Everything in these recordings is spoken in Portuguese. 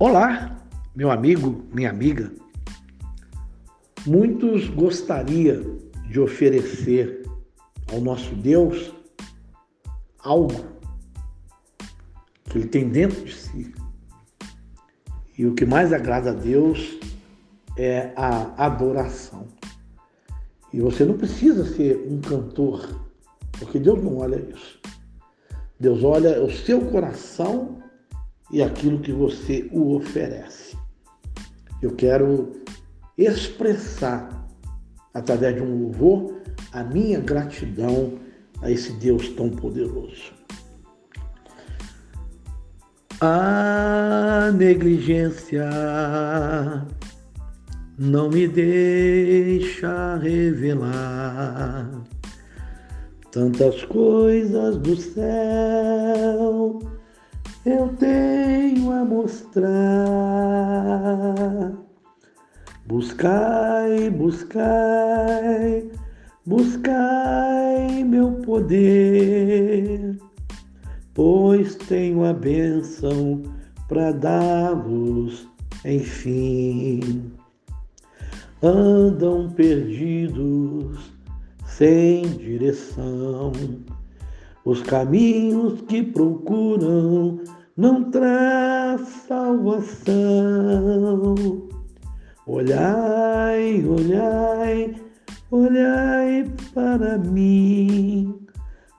Olá, meu amigo, minha amiga. Muitos gostaria de oferecer ao nosso Deus algo que ele tem dentro de si. E o que mais agrada a Deus é a adoração. E você não precisa ser um cantor, porque Deus não olha isso. Deus olha o seu coração e aquilo que você o oferece. Eu quero expressar, através de um louvor, a minha gratidão a esse Deus tão poderoso. A negligência não me deixa revelar tantas coisas do céu eu tenho a mostrar. Buscai, buscai, buscai meu poder, pois tenho a bênção para dar-vos, enfim. Andam perdidos, sem direção, os caminhos que procuram não traz salvação. Olhai, olhai, olhai para mim,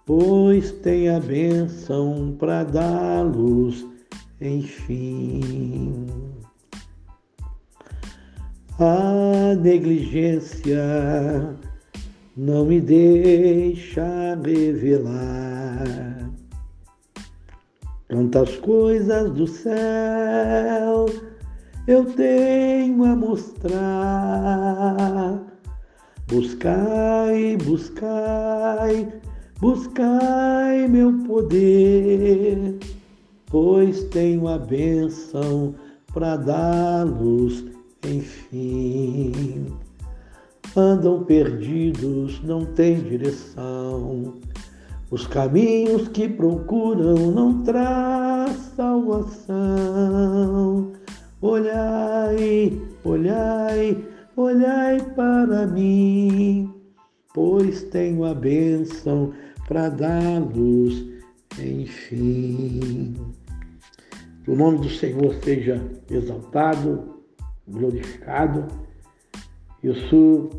pois tem a bênção para dá-los, enfim. A negligência não me deixa revelar Tantas coisas do céu eu tenho a mostrar. Buscai, buscai, buscai meu poder, pois tenho a bênção para dar-los, enfim. Andam perdidos, não têm direção os caminhos que procuram não traz salvação. Olhai, olhai, olhai para mim, pois tenho a bênção para dar-lhes, enfim. Que o nome do Senhor seja exaltado, glorificado. Isso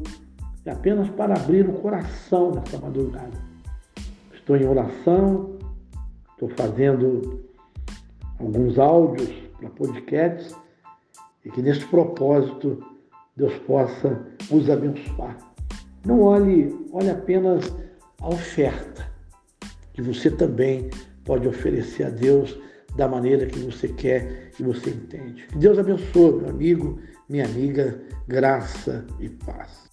é apenas para abrir o coração nessa madrugada Estou em oração, estou fazendo alguns áudios para podcasts e que neste propósito Deus possa os abençoar. Não olhe, olhe apenas a oferta que você também pode oferecer a Deus da maneira que você quer e você entende. Que Deus abençoe, meu amigo, minha amiga, graça e paz.